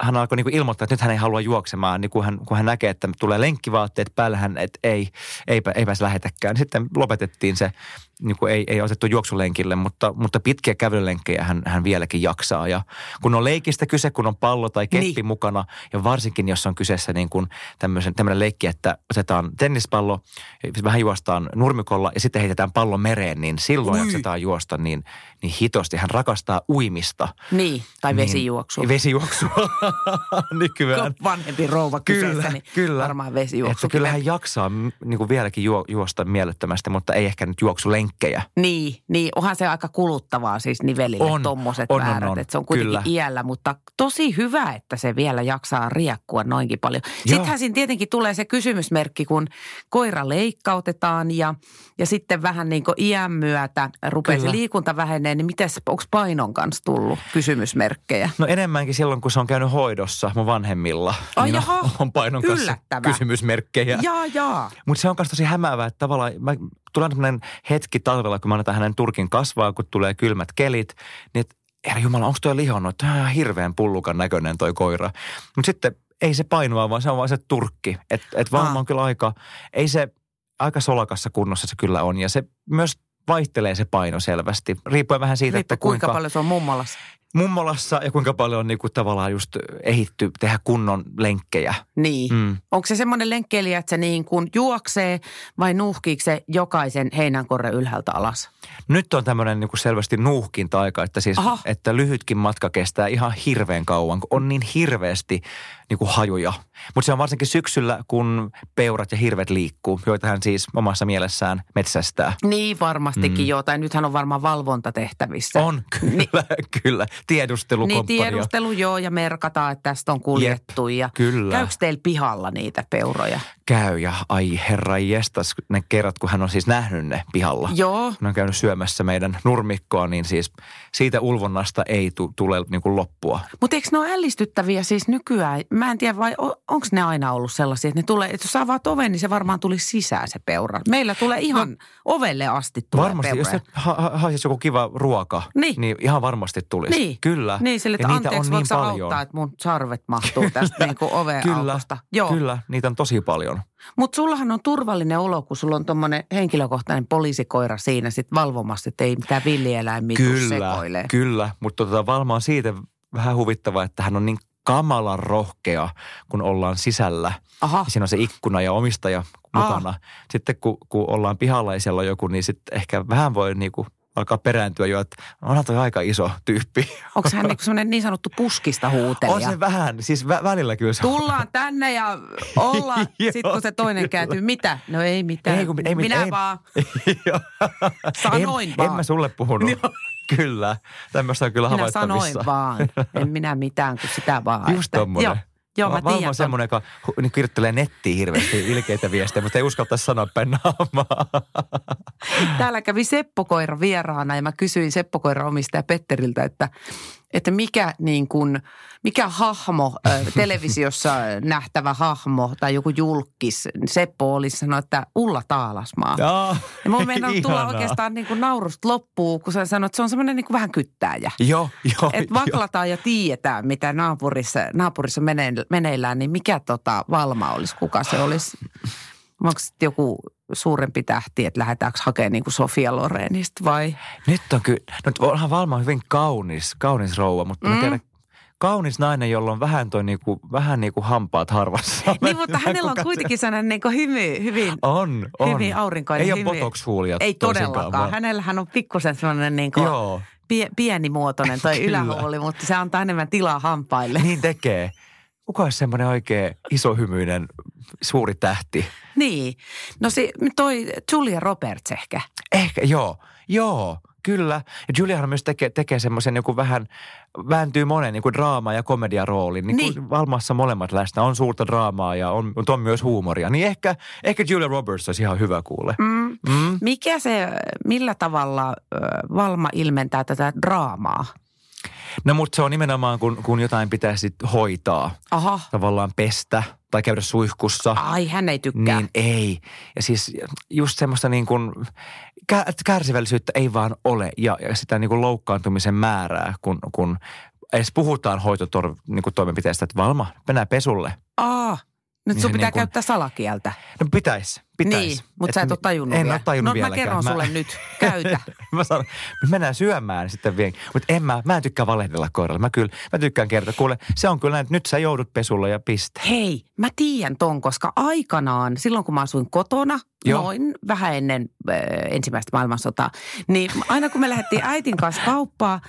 hän alkoi niin kuin ilmoittaa, että nyt hän ei halua juoksemaan, niin kun hän, kun hän näkee, että tulee lenkkivaatteet päällä, hän, että ei, eipä, eipä se lähetäkään. Sitten lopetettiin se, niin kuin ei, ei otettu juoksulenkille, mutta, mutta pitkiä kävelylenkkejä hän, hän vieläkin jaksaa. Ja kun on leikistä kyse, kun on pallo tai keppi Niin. mukana, ja varsinkin jos on kyseessä niin kuin tämmöisen, tämmöinen leikki, että otetaan tennispallo, vähän juostaan nurmikolla ja sitten heitetään pallo mereen, niin silloin Ui. jaksetaan juosta niin, niin hitosti. Hän rakastaa uimista. Niin, tai vesijuoksu. Niin, vesijuoksua nykyään. Kun vanhempi rouva Kyllä, kyseessä, niin kyllä. varmaan vesijuoksu. Että kyllä hän jaksaa niin kuin vieläkin juo, juosta mielettömästi, mutta ei ehkä nyt juoksulenkkejä. Niin, niin, onhan se aika kuluttavaa siis nivelille On, tommoset on, on, väärät. on. Että se on kuitenkin Kyllä. iällä, mutta tosi hyvä, että se vielä jaksaa riekkua noinkin paljon. Joo. Sittenhän siinä tietenkin tulee se kysymysmerkki, kun koira leikkautetaan ja, ja sitten vähän niin kuin iän myötä rupeaa se liikunta vähenee, niin miten onko painon kanssa tullut kysymysmerkkejä? No enemmänkin silloin, kun se on käynyt hoidossa mun vanhemmilla. Ai niin jaha, on, on painon kanssa yllättävää. kysymysmerkkejä. Jaa, jaa. Mutta se on myös tosi hämäävää, että tavallaan mä, tulee tämmöinen hetki talvella, kun mä annetaan hänen turkin kasvaa, kun tulee kylmät kelit, niin että herra Jumala, onko tuo lihonnut? Tämä on ihan hirveän pullukan näköinen toi koira. Mutta sitten ei se painoa, vaan se on vaan se turkki. Että et Valma Aa. on kyllä aika, ei se aika solakassa kunnossa se kyllä on. Ja se myös vaihtelee se paino selvästi, riippuen vähän siitä, Riippuu että kuinka, kuinka, paljon se on mummolassa. Mummolassa ja kuinka paljon on niinku tavallaan just ehitty tehdä kunnon lenkkejä. Niin. Mm. Onko se semmoinen lenkkeilijä, että se niin kuin juoksee vai nuuhkiiko se jokaisen heinänkorre ylhäältä alas? Nyt on tämmöinen niinku selvästi nuuhkinta-aika, että siis Aha. että lyhytkin matka kestää ihan hirveän kauan, kun on niin hirveästi niinku hajuja. Mutta se on varsinkin syksyllä, kun peurat ja hirvet liikkuu, joita hän siis omassa mielessään metsästää. Niin varmastikin mm. joo, tai nythän on varmaan valvontatehtävissä. On, kyllä, niin, kyllä. Tiedustelukomppania. Niin tiedustelu joo, ja merkataan, että tästä on kuljettu. Jep, ja kyllä. Käykö teillä pihalla niitä peuroja? Käy, ja ai herra jestas, ne kerrat, kun hän on siis nähnyt ne pihalla. Joo. Hän on käynyt syömässä meidän nurmikkoa, niin siis siitä ulvonnasta ei tu, tule niin kuin loppua. Mutta eikö ne ole ällistyttäviä siis nykyään? Mä en tiedä, vai onko ne aina ollut sellaisia, että ne tulee, että jos avaat oven, niin se varmaan tuli sisään se peura. Meillä tulee ihan no, ovelle asti tulee Varmasti, peura. jos se ha- haisisi joku kiva ruoka, niin, niin ihan varmasti tulisi. Niin. Kyllä. Niin, sille, että ja anteeksi, on niin paljon. auttaa, että mun sarvet mahtuu tästä niin kuin oveen Kyllä, aukosta. Joo. kyllä, niitä on tosi paljon. Mutta sullahan on turvallinen olo, kun sulla on tuommoinen henkilökohtainen poliisikoira siinä sit valvomassa, että ei mitään villieläimiä Kyllä, sekoilee. kyllä. Mutta tota, Valma on siitä vähän huvittava, että hän on niin kamalan rohkea, kun ollaan sisällä. Aha. Ja siinä on se ikkuna ja omistaja mukana. Aa. Sitten kun, kun ollaan pihalla ja siellä on joku, niin sitten ehkä vähän voi niinku alkaa perääntyä jo, että onhan toi aika iso tyyppi. Onko hän niin semmoinen niin sanottu puskista huutelija? On se vähän, siis vä- välillä kyllä se. Tullaan tänne ja ollaan. Sitten kun se toinen kääntyy, mitä? No ei mitään. Ei, kun- ei, Minä ei- vaan. Sanoin en, vaan. En mä sulle puhunut. Kyllä. Tämmöistä on kyllä Minä havaittavissa. sanoin vaan. En minä mitään, kun sitä vaan. Just tommonen. Joo, joo mä Valma tiedän. on semmoinen, joka niin kirjoittelee nettiin hirveästi ilkeitä viestejä, mutta ei uskaltaisi sanoa päin naamaa. Täällä kävi Seppo Koira vieraana ja mä kysyin Seppo Koira omistaja Petteriltä, että, että mikä, niin kuin, mikä hahmo, televisiossa nähtävä hahmo tai joku julkis, Seppo olisi sanonut, että Ulla Taalasmaa. Ja mun meinaa tulla oikeastaan niin kuin naurusta loppuun, kun sä sanoit, että se on semmoinen niin kuin vähän kyttääjä. Joo, joo. Että vaklataan ja tiedetään, mitä naapurissa, naapurissa mene, meneillään, niin mikä tota Valma olisi, kuka se olisi? Onko joku suurempi tähti, että lähdetäänkö hakemaan niin kuin Sofia Lorenista vai? Nyt on kyllä, nyt onhan Valma hyvin kaunis, kaunis rouva, mutta mm. Mä tiedän, kaunis nainen, jolla on vähän toi niinku, vähän niinku hampaat harvassa. Niin, mutta hänellä on kuitenkin sellainen niin kuin hymy, hyvin, On, on. hyvin aurinkoinen. Ei ole hymy. botox-huulia Ei toisinkaan, todellakaan. vaan- Hänellähän on pikkusen sellainen niin kuin Joo, pie, pienimuotoinen toi Kyllä. ylähuuli, mutta se antaa enemmän tilaa hampaille. niin tekee. Kuka olisi semmoinen oikein isohymyinen suuri tähti? Niin. No se, toi Julia Roberts ehkä. Ehkä, joo, joo, kyllä. Ja Juliahan myös tekee, tekee semmoisen joku vähän, vääntyy monen niin kuin draama- ja komediaroolin. Niin, Niin. Valmassa molemmat läsnä. On suurta draamaa ja on, on myös huumoria. Niin ehkä, ehkä Julia Roberts olisi ihan hyvä kuule. Mm. Mm. Mikä se, millä tavalla Valma ilmentää tätä draamaa? No mutta se on nimenomaan, kun, kun jotain pitää sitten hoitaa. Aha. Tavallaan pestä tai käydä suihkussa. Ai, hän ei tykkää. Niin ei. Ja siis just semmoista niin kuin, kä- kärsivällisyyttä ei vaan ole ja, ja sitä niin kuin loukkaantumisen määrää, kun, kun edes puhutaan hoitotoimenpiteestä, että Valma, mennään pesulle. Aa, nyt Niin sun pitää niin kuin- käyttää salakieltä. No pitäis, pitäis. Niin, mutta sä et ole tajunnut En vielä. ole tajunnut no, vieläkään. mä kerron sulle nyt. Käytä. mä sanon, me mennään syömään sitten vielä. Mutta en mä, mä en tykkää valehdella koiralle. Mä kyllä, mä tykkään kertoa. Kuule, se on kyllä näin, että nyt sä joudut pesulle ja piste. Hei, mä tiedän ton, koska aikanaan, silloin kun mä asuin kotona, Joo. noin vähän ennen äh, ensimmäistä maailmansotaa, niin aina kun me lähdettiin äitin kanssa kauppaa,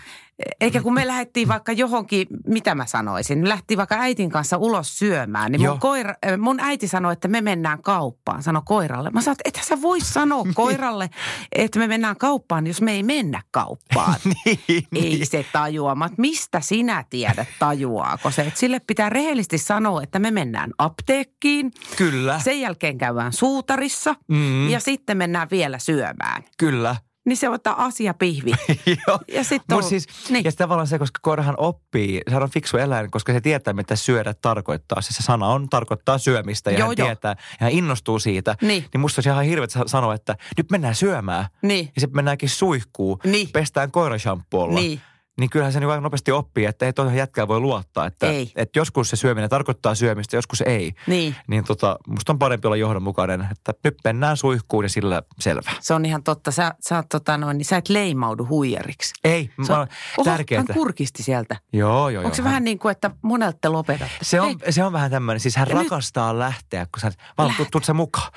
eikä kun me lähdettiin vaikka johonkin, mitä mä sanoisin, me vaikka äitin kanssa ulos syömään, niin Joo. mun, koira, äh, mun äiti sanoi, että me mennään kauppaan, sano koiralle. Mä sanoin, että et sä voi sanoa koiralle, että me mennään kauppaan, jos me ei mennä kauppaan. niin, Ei se tajua. Mä, mistä sinä tiedät tajuaako se? Et sille pitää rehellisesti sanoa, että me mennään apteekkiin, Kyllä, sen jälkeen käydään suutarissa mm, ja sitten mennään vielä syömään. kyllä. Niin se ottaa asia pihvi. Joo. Ja sitten Mutta siis, niin. ja tavallaan se, koska koirahan oppii, se on fiksu eläin, koska se tietää, mitä syödä tarkoittaa. Siis se sana on, tarkoittaa syömistä ja Joo, hän joo. tietää, ja hän innostuu siitä. Niin. Niin musta olisi ihan hirveä sanoa, että nyt mennään syömään. Niin. Ja sitten mennäänkin suihkuun, Niin. pestään koirashampoolla. Niin. Niin kyllähän se niin aika nopeasti oppii, että ei tuohon jätkää voi luottaa. Että, Ei. että joskus se syöminen tarkoittaa syömistä, joskus ei. Niin. Niin tota, musta on parempi olla johdonmukainen, että nyt mennään suihkuun ja sillä selvä. Se on ihan totta. Sä, sä, oot, tota, noin, niin sä et leimaudu huijariksi. Ei, Se mä, on, oho, tärkeää. hän kurkisti sieltä. Joo, joo, Onko se joo. vähän niin kuin, että monelta te lopetatte? Se on, se on vähän tämmöinen, siis hän Ja nyt- rakastaa lähteä, kun sä, vaan tuut, tuut sä mukaan.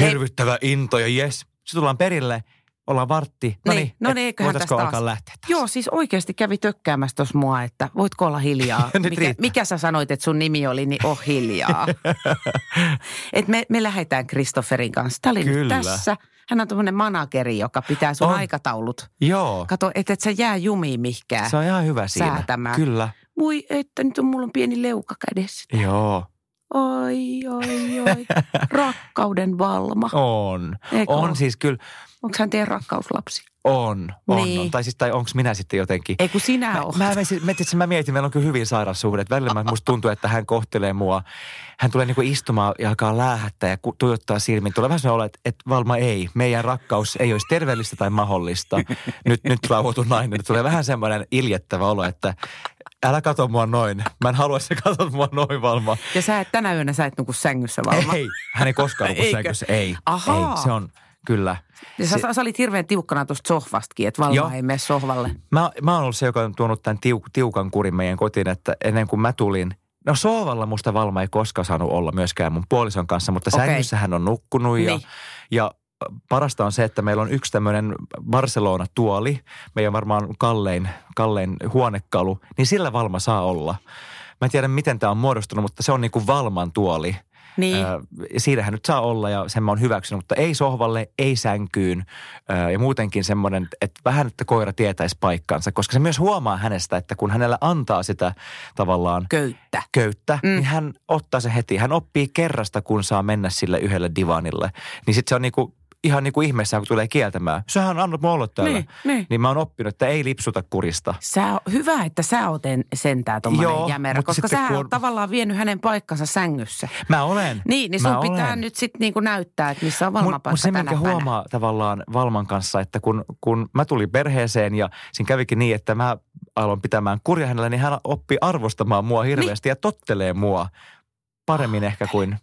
Hirvittävä into ja jes. Sitten tullaan perille, ollaan vartti. No Niin, niin, no niin, eiköhän tästä alkaa taas. lähteä taas? Joo, siis oikeasti kävi tökkäämässä tuossa mua, että voitko olla hiljaa. Mikä, riittää. mikä sä sanoit, että sun nimi oli, niin oh hiljaa. Et me, me lähdetään Kristofferin kanssa. Tämä oli Kyllä. nyt tässä. Hän on tämmöinen manageri, joka pitää sun On. aikataulut. Joo, Kato, että et sä jää jumiin mihkään. se on ihan hyvä siinä. säätämään. Kyllä, Voi, että nyt on, mulla on pieni leuka kädessä. joo. Oi, oi, oi. Rakkauden valma. On. Eikö on siis kyllä, Onko hän teidän rakkauslapsi? on, on, Niin. on. Tai siis, tai onko minä sitten jotenkin. Ei kun sinä oot. Mä, mä, mä, mä, mä mietin, meillä on kyllä hyvin sairas suhde. Välillä mä- musta tuntuu, että hän kohtelee mua. Hän tulee niinku istumaan ja alkaa läähättää ja tuijottaa silmiin. Tulee vähän sellainen että, että Valma ei. Meidän rakkaus ei olisi terveellistä tai mahdollista. Nyt, nyt rauhoitu nainen. Tulee vähän semmoinen iljettävä olo, että älä kato mua noin. Mä en halua, että sä katot mua noin, Valma. Ja sä et tänä yönä sä et nuku sängyssä valma. Ei, hän ei koskaan nuku sängyssä. Ei, Ahaa. ei, se on kyllä. Ja sä, sä olit hirveän tiukkana tuosta sohvastakin, että valma ei mene sohvalle. Mä, mä oon ollut se, joka on tuonut tämän tiu, tiukan kurin meidän kotiin, että ennen kuin mä tulin, no sohvalla musta Valma ei koskaan saanut olla myöskään mun puolison kanssa, mutta Okei. sängyssä hän on nukkunut ja, Niin. ja parasta on se, että meillä on yksi tämmöinen Barcelona-tuoli, meidän varmaan kallein, kallein huonekalu, niin sillä Valma saa olla. Mä en tiedä, miten tämä on muodostunut, mutta se on niin kuin Valman tuoli. Niin. Ö, siinähän nyt saa olla ja sen mä oon hyväksynyt, mutta ei sohvalle, ei sänkyyn ö, ja muutenkin semmoinen, että vähän, että koira tietäisi paikkansa, koska se myös huomaa hänestä, että kun hänellä antaa sitä tavallaan Köyttä. köyttä, Mm. mm. niin hän ottaa se heti. Hän oppii kerrasta, kun saa mennä sille yhdelle divanille. Niin sitten se on niinku, ihan niin kuin ihmeessä, kun tulee kieltämään. Sähän annat mulle olla täällä. Niin, niin. niin mä oon oppinut, että ei lipsuta kurista. Sä, hyvä, että sä oot en- sentään tommonen Joo, jämerä, koska sä kun oot on- tavallaan vienyt hänen paikkansa sängyssä. Mä olen. Niin, niin mä sun pitää olen. nyt sitten niinku näyttää, että missä on valmapaikka mut se, minkä päivänä. huomaa tavallaan Valman kanssa, että kun, kun mä tulin perheeseen ja siinä kävikin niin, että mä aloin pitämään kurja hänellä, niin hän oppi arvostamaan mua hirveästi ja tottelee mua paremmin ehkä kuin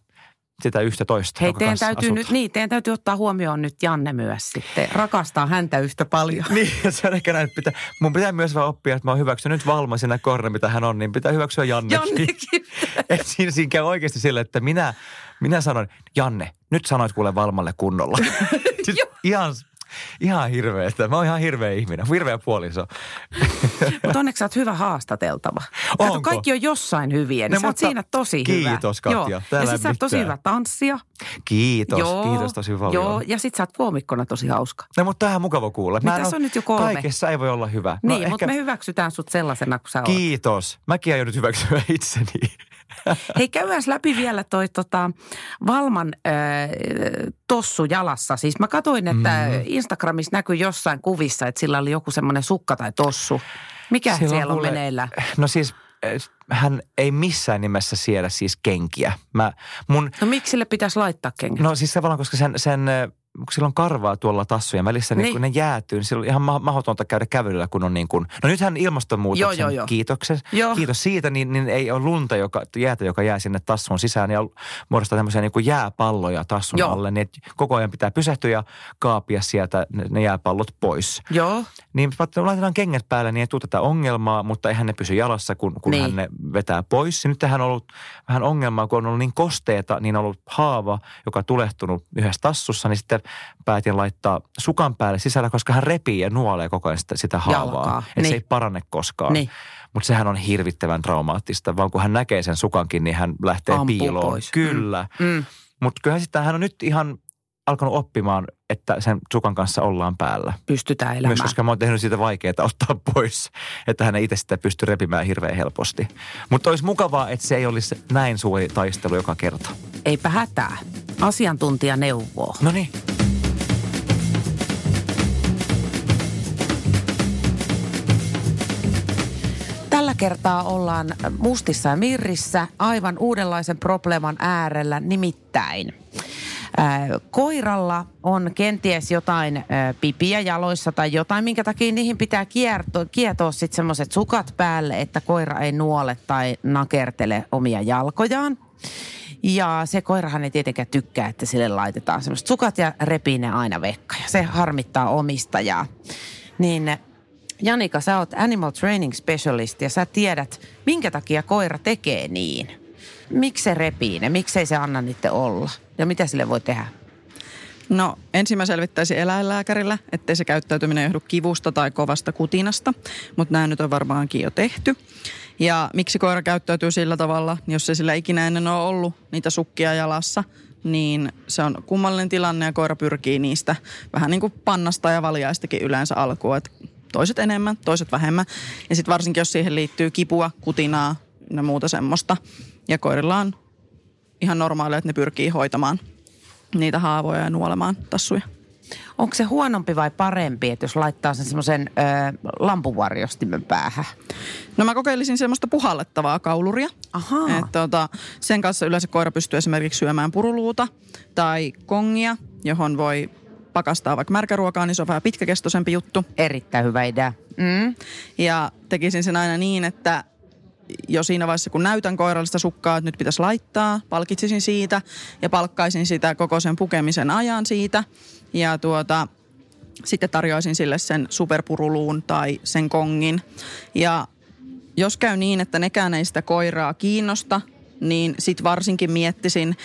sitä yhtä toista, Hei, teidän täytyy, asut. nyt, niin, teidän täytyy ottaa huomioon nyt Janne myös sitten. Rakastaa häntä yhtä paljon. Niin, se on ehkä näin, että pitää, mun pitää myös vaan oppia, että mä oon hyväksynyt Valma siinä kohdalla, mitä hän on, niin pitää hyväksyä Jannekin. Jannekin. Et siinä, siinä käy oikeasti sille, että minä, minä sanon, Janne, nyt sanoit kuule Valmalle kunnolla. siis ihan, ihan hirveä, että mä oon ihan hirveä ihminen, hirveä puoliso. Mutta onneksi sä oot hyvä haastateltava. Kato, Onko? kaikki on jossain hyviä, niin No, sä oot mutta siinä tosi hyvä. kiitos, Katja. Joo. Täällä Ja sit sä oot tosi mitään. hyvä tanssija. Kiitos, kiitos tosi paljon. Joo, ja sit sä oot koomikkona tosi hauska. No mutta tämähän on mukava kuulla. Mä oo- on nyt jo kolme. Kaikessa ei voi olla hyvä. Niin, mutta me hyväksytään sut sellaisena kuin sä oot. Kiitos. Mäkin aion nyt hyväksyä itseni. Hei, käydään läpi vielä toi tota, Valman äh, tossu jalassa. Siis mä katsoin, että mm. Instagramissa näkyy jossain kuvissa, että sillä oli joku semmoinen sukka tai tossu. Mikä Sillä on siellä on kuule- meneillä? No siis hän ei missään nimessä siedä siis kenkiä. Mä, mun, No miksi sille pitäisi laittaa kengät? no siis tavallaan, koska sen, sen kun sillä on karvaa tuolla tassujen välissä, niin, Niin. kun ne jäätyy, niin silloin on ihan ma- mahdotonta käydä kävelyllä, kun on niin kuin, no nythän ilmastonmuutoksen Joo, joo, joo. kiitoksen, Joo. kiitos siitä, niin, niin ei ole lunta, joka, jäätä, joka jää sinne tassun sisään ja muodostaa tämmöisiä niin kuin jääpalloja tassun Joo. alle, niin koko ajan pitää pysähtyä ja kaapia sieltä ne, ne jääpallot pois. Joo, Niin laitetaan kengät päälle, niin ei tule tätä ongelmaa, mutta eihän ne pysy jalassa, kun, kun Niin. hän ne vetää pois. Ja nyt tähän on ollut vähän ongelmaa, kun on ollut niin kosteeta, niin on ollut haava, joka on tulehtunut yhdessä tassussa, niin sitten päätin laittaa sukan päälle sisällä, koska hän repii ja nuolee koko ajan sitä, sitä haavaa. Että se niin. ei parane koskaan. Niin. Mutta sehän on hirvittävän traumaattista, vaan kun hän näkee sen sukankin, niin hän lähtee Ampuu piiloon. pois. Kyllä. mm. Mutta kyllähän sitten hän on nyt ihan alkanut oppimaan, että sen sukan kanssa ollaan päällä. pystytään elämään. Myös koska mä oon tehnyt siitä vaikeaa ottaa pois, että hän ei itse sitä pysty repimään hirveän helposti. Mutta olisi mukavaa, että se ei olisi näin suuri taistelu joka kerta. Eipä hätää. Asiantuntija neuvoo. No niin. Tällä kertaa ollaan Mustissa ja Mirrissä aivan uudenlaisen probleeman äärellä, nimittäin koiralla on kenties jotain pipiä jaloissa tai jotain, minkä takia niihin pitää kierto, kietoa sitten semmoiset sukat päälle, että koira ei nuole tai nakertele omia jalkojaan. Ja se koirahan ei tietenkään tykkää, että sille laitetaan semmoiset sukat ja repii ne aina vekka. Ja se harmittaa omistajaa. Niin Janika, sä oot animal training specialist ja sä tiedät, minkä takia koira tekee niin. Miksi se repii ne? Miksei se anna niitä olla? Ja mitä sille voi tehdä? No ensin mä selvittäisin eläinlääkärillä, ettei se käyttäytyminen johdu kivusta tai kovasta kutinasta, mutta nämä nyt on varmaankin jo tehty. Ja miksi koira käyttäytyy sillä tavalla, jos se sillä ikinä ennen on ollut niitä sukkia jalassa, niin se on kummallinen tilanne ja koira pyrkii niistä vähän niin kuin pannasta ja valjaistakin yleensä alkuun. Että toiset enemmän, toiset vähemmän. Ja sitten varsinkin, jos siihen liittyy kipua, kutinaa ja muuta semmoista. Ja koirilla on ihan normaalia, että ne pyrkii hoitamaan niitä haavoja ja nuolemaan tassuja. Onko se huonompi vai parempi, että jos laittaa sen semmoisen lampuvarjostimen päähän? No mä kokeilisin semmoista puhallettavaa kauluria. Aha. Että tota, sen kanssa yleensä koira pystyy esimerkiksi syömään puruluuta tai kongia, johon voi pakastaa vaikka märkäruokaa, niin se on vähän pitkäkestoisempi juttu. Erittäin hyvä idea. Mm. Ja tekisin sen aina niin, että jo siinä vaiheessa, kun näytän koirallista sukkaa, että nyt pitäisi laittaa, palkitsisin siitä ja palkkaisin sitä koko sen pukemisen ajan siitä. Ja tuota, sitten tarjoaisin sille sen superpuruluun tai sen kongin. Ja jos käy niin, että nekään ei sitä koiraa kiinnosta, niin sit varsinkin miettisin,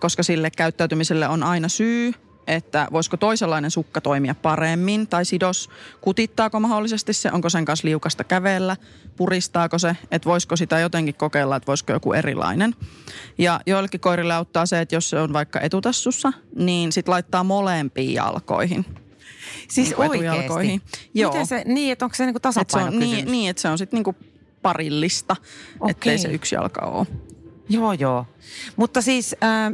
koska sille käyttäytymiselle on aina syy, että voisiko toisenlainen sukka toimia paremmin tai sidos, kutittaako mahdollisesti se, onko sen kanssa liukasta kävellä, puristaako se, että voisiko sitä jotenkin kokeilla, että voisiko joku erilainen. Ja joillekin koirille auttaa se, että jos se on vaikka etutassussa, niin sitten laittaa molempiin jalkoihin. Siis niin oikeasti? Joo. Miten se, niin, että onko se niinku tasapaino et se on, niin, niin, että se on sitten niinku parillista, okay. ettei se yksi jalka ole. Joo, joo. Mutta siis äh,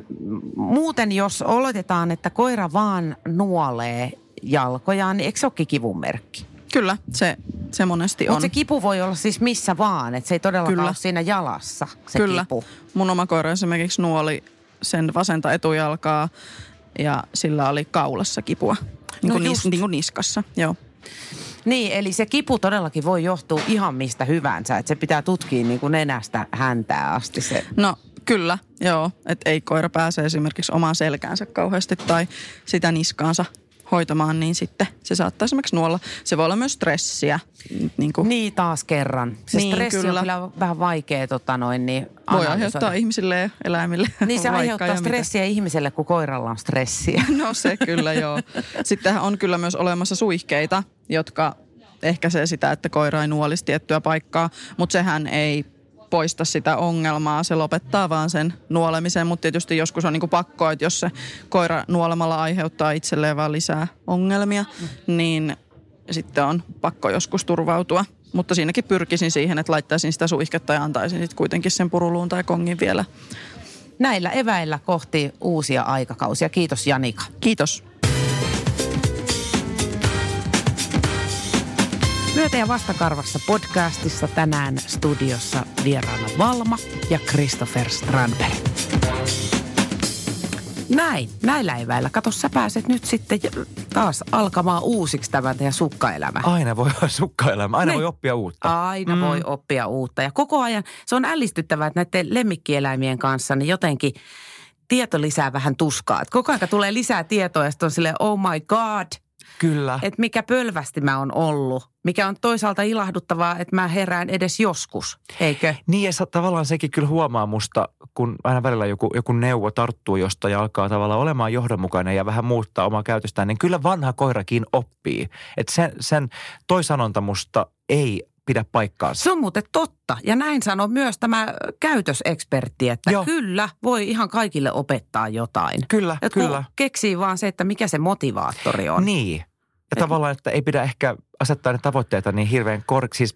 muuten, jos oletetaan, että koira vaan nuolee jalkojaan, niin eikö se olekin kivun merkki? Kyllä, se, se monesti on. Mutta se kipu voi olla siis missä vaan, että se ei todellakaan Kyllä. ole siinä jalassa se Kyllä. kipu. Mun oma koira esimerkiksi nuoli sen vasenta etujalkaa ja sillä oli kaulassa kipua. Niin kuin, no nis, niin kuin niskassa, joo. Niin, eli se kipu todellakin voi johtua ihan mistä hyvänsä. Että se pitää tutkia niin kuin nenästä häntää asti se. No kyllä, joo. Että ei koira pääse esimerkiksi omaan selkäänsä kauheasti tai sitä niskaansa hoitamaan, niin sitten se saattaa esimerkiksi nuolla. Se voi olla myös stressiä. Niin, kuin. niin taas kerran. Se niin, stressi kyllä. on kyllä vähän vaikea tota noin, niin Voi aiheuttaa ihmisille ja eläimille Niin se aiheuttaa stressiä mitä. ihmiselle, kun koiralla on stressiä. No se kyllä joo. Sitten on kyllä myös olemassa suihkeita, jotka ehkäisee sitä, että koira ei nuolisi tiettyä paikkaa, mutta sehän ei poista sitä ongelmaa. Se lopettaa vaan sen nuolemisen, mutta tietysti joskus on niinku pakko, että jos se koira nuolemalla aiheuttaa itselleen vaan lisää ongelmia, niin sitten on pakko joskus turvautua. Mutta siinäkin pyrkisin siihen, että laittaisin sitä suihketta ja antaisin sitten kuitenkin sen puruluun tai kongin vielä. Näillä eväillä kohti uusia aikakausia. Kiitos Janika. Kiitos. Myötä- ja vastakarvassa podcastissa tänään studiossa vieraana Valma ja Christopher Strandberg. Näin, näillä eväillä. Kato, sä pääset nyt sitten taas alkamaan uusiksi tämä teidän sukkaelämä. Aina voi olla sukkaelämä, aina ne. voi oppia uutta. Aina mm. voi oppia uutta. Ja koko ajan, se on ällistyttävää, että näiden lemmikkieläimien kanssa niin jotenkin tieto lisää vähän tuskaa. Että koko ajan tulee lisää tietoa ja sitten on silleen, oh my god – Kyllä. Että mikä pölvästi mä oon ollut. Mikä on toisaalta ilahduttavaa, että mä herään edes joskus, eikö? Niin ja tavallaan sekin kyllä huomaa musta, kun aina välillä joku, joku neuvo tarttuu josta ja alkaa tavallaan olemaan johdonmukainen ja vähän muuttaa omaa käytöstään, niin kyllä vanha koirakin oppii. Että sen, sen toi sanonta musta ei pidä paikkaansa. Se on muuten totta. Ja näin sanoo myös tämä käytösekspertti, että Joo. kyllä voi ihan kaikille opettaa jotain. Kyllä, ja kyllä. Keksii vaan se, että mikä se motivaattori on. Niin. Ja Et... tavallaan, että ei pidä ehkä asettaa ne tavoitteita niin hirveän korkeaksi, siis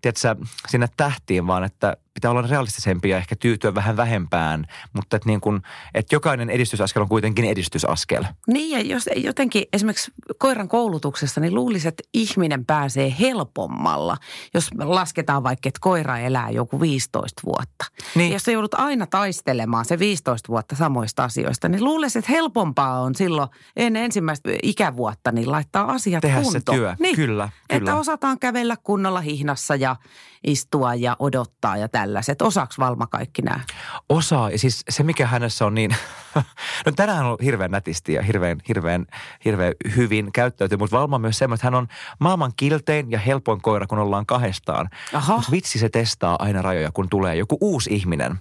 tiedätkö, sinne tähtiin, vaan että pitää olla realistisempi ja ehkä tyytyä vähän vähempään, mutta että, niin kuin, että jokainen edistysaskel on kuitenkin edistysaskel. Niin ja jos jotenkin esimerkiksi koiran koulutuksessa, niin luulisi, että ihminen pääsee helpommalla, jos lasketaan vaikka, että koira elää joku 15 vuotta. Niin. Jos sä joudut aina taistelemaan se 15 vuotta samoista asioista, niin luulisi, että helpompaa on silloin ennen ensimmäistä ikävuotta niin laittaa asiat Tehdä kuntoon. se työ, niin. kyllä, Että kyllä. osataan kävellä kunnolla hihnassa ja istua ja odottaa ja tällaiset. Osaaks Valma kaikki nämä? Osaa, ja siis se mikä hänessä on niin, no tänään on hirveän nätisti ja hirveän, hirveän, hirveän hyvin käyttäytyy, mutta Valma on myös semmoinen, että hän on maailman kiltein ja helpoin koira, kun ollaan kahdestaan. Aha. Mutta vitsi se testaa aina rajoja, kun tulee joku uusi ihminen.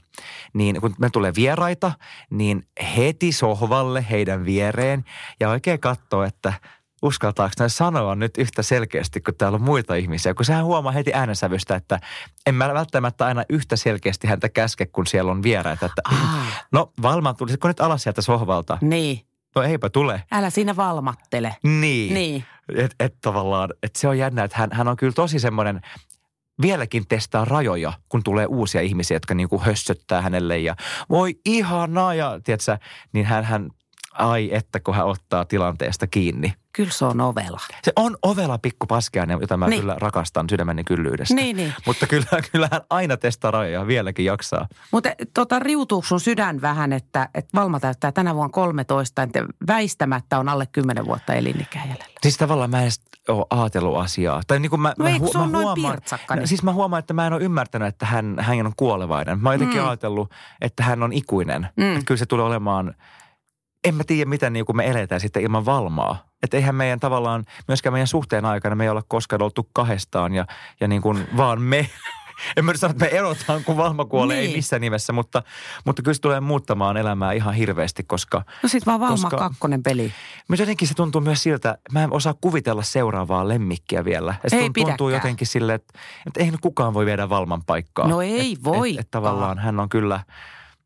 Niin kun me tulee vieraita, niin heti sohvalle heidän viereen ja oikein katsoo, että uskaltaako ne sanoa nyt yhtä selkeästi, kun täällä on muita ihmisiä. Kun sehän huomaa heti äänensävystä, että en mä välttämättä aina yhtä selkeästi häntä käske, kun siellä on vieraita. Että, Ah. no Valma, tulisitko nyt alas sieltä sohvalta? Niin. No eipä tule. Älä siinä valmattele. Niin. Niin. Et, et tavallaan, että se on jännä, että hän, hän on kyllä tosi semmoinen, vieläkin testaa rajoja, kun tulee uusia ihmisiä, jotka niinku hössöttää hänelle ja voi ihanaa ja tiedätkö, niin hän, hän ai että kun hän ottaa tilanteesta kiinni. Kyllä se on ovela. Se on ovela pikku paskiainen, jota mä Niin. kyllä rakastan sydämeni kyllyydestä. Niin, niin. Mutta kyllä, kyllä hän aina testaa rajoja, vieläkin jaksaa. Mutta tota, riutuuko sun sydän vähän, että, että Valma täyttää tänä vuonna 13, että väistämättä on alle 10 vuotta elinikää jäljellä? Siis tavallaan mä en edes ole ajatellut asiaa. Tai niin kuin mä, No mä, ei, kun se noin pirtsakka, niin. Siis mä huomaan, että mä en ole ymmärtänyt, että hän, hän on kuolevainen. Mä oon jotenkin Mm. ajatellut, että hän on ikuinen. Mm. Että kyllä se tulee olemaan, en mä tiedä miten niin kuin me eletään sitten ilman valmaa. Että eihän meidän tavallaan, myöskään meidän suhteen aikana me ei olla koskaan oltu kahdestaan ja, ja niin kuin vaan me. En mä nyt sano, että me erotaan, kun Valma kuolee, Niin. ei missään nimessä, mutta, mutta kyllä se tulee muuttamaan elämää ihan hirveästi, koska No sit vaan Valma Koska- kakkonen peli. mutta jotenkin se tuntuu myös siltä, mä en osaa kuvitella seuraavaa lemmikkiä vielä. Ja se Ei tun- tuntuu pidäkään. jotenkin silleen, että, että eihän kukaan voi viedä Valman paikkaa. No ei et, voikaan. Et, et tavallaan hän on kyllä,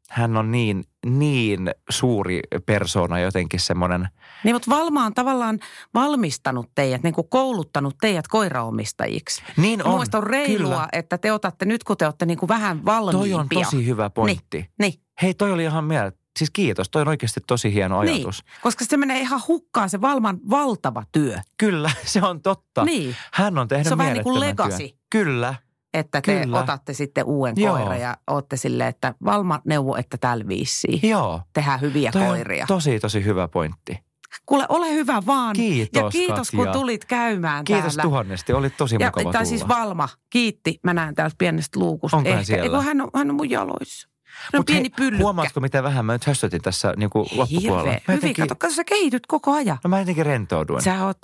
hän on niin, niin suuri persona jotenkin semmoinen. Niin, mutta Valma on tavallaan valmistanut teidät, niin kuin kouluttanut teidät koiraomistajiksi. Niin on, on reilua, kyllä. että te otatte nyt, kun te olette niin kuin vähän valmiimpia. Toi on tosi hyvä pointti. Niin, Hei, toi oli ihan mieltä. Siis kiitos, toi on oikeasti tosi hieno ajatus. niin, koska se menee ihan hukkaan se Valman valtava työ. Kyllä, se on totta. Niin. Hän on tehnyt Se on vähän niin kuin legacy. työn. Kyllä, Että te Kyllä. otatte sitten uuden Joo. koiran ja olette silleen, että Valma neuvo, että tällä viisiin. joo. Tehdään hyviä Toi koiria. tosi, tosi hyvä pointti. Kuule, ole hyvä vaan. Kiitos, Ja kiitos, Katja. kun tulit käymään Kiitos täällä. tuhannesti, oli tosi Ja, mukava tai tulla. siis Valma, kiitti. Mä näen täältä pienestä luukusta. Onko hän siellä? Ei, kun hän on, hän on mun jaloissa. No Mut pieni pyllykkä. Huomaatko, miten vähän mä nyt höstötin tässä niin kuin loppupuolella? Hirveä. Mä Hyvin, jotenkin, kato, kato, sä kehityt koko ajan. no mä jotenkin rentouduin. Sä oot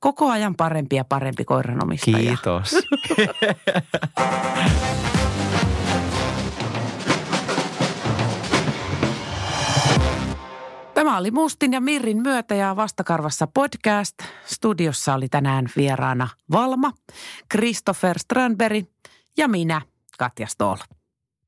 koko ajan parempi ja parempi koiranomistaja. Kiitos. Tämä oli Mustin ja Mirrin myötä ja vastakarvassa podcast. Studiossa oli tänään vieraana Valma, Christopher Strandberg ja minä, Katja Stoll.